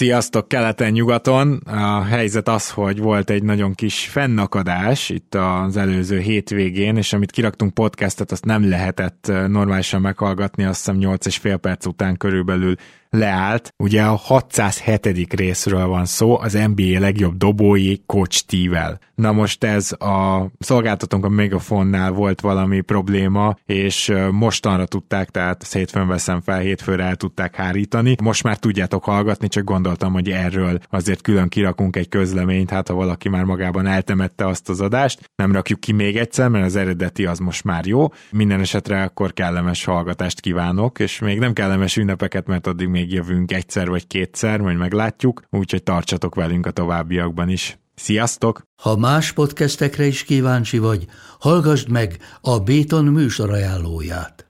Sziasztok keleten-nyugaton! A helyzet az, hogy volt egy nagyon kis fennakadás itt az előző hétvégén, és amit kiraktunk podcastet, azt nem lehetett normálisan meghallgatni, azt hiszem 8 és fél perc után körülbelül leállt. Ugye a 607. részről van szó, az NBA legjobb dobói Coach T-vel. Na most ez a szolgáltatónk a Megafonnál volt valami probléma, és mostanra tudták, tehát hétfőn veszem fel, hétfőre el tudták hárítani. Most már tudjátok hallgatni, csak gondoltam, hogy erről azért külön kirakunk egy közleményt, hát ha valaki már magában eltemette azt az adást, nem rakjuk ki még egyszer, mert az eredeti az most már jó. Minden esetre akkor kellemes hallgatást kívánok, és még nem kellemes ünnepeket, mert addig még még jövünk egyszer vagy kétszer, majd meglátjuk, úgyhogy tartsatok velünk a továbbiakban is. Sziasztok! Ha más podcastekre is kíváncsi vagy, hallgassd meg a Béton műsor ajánlóját.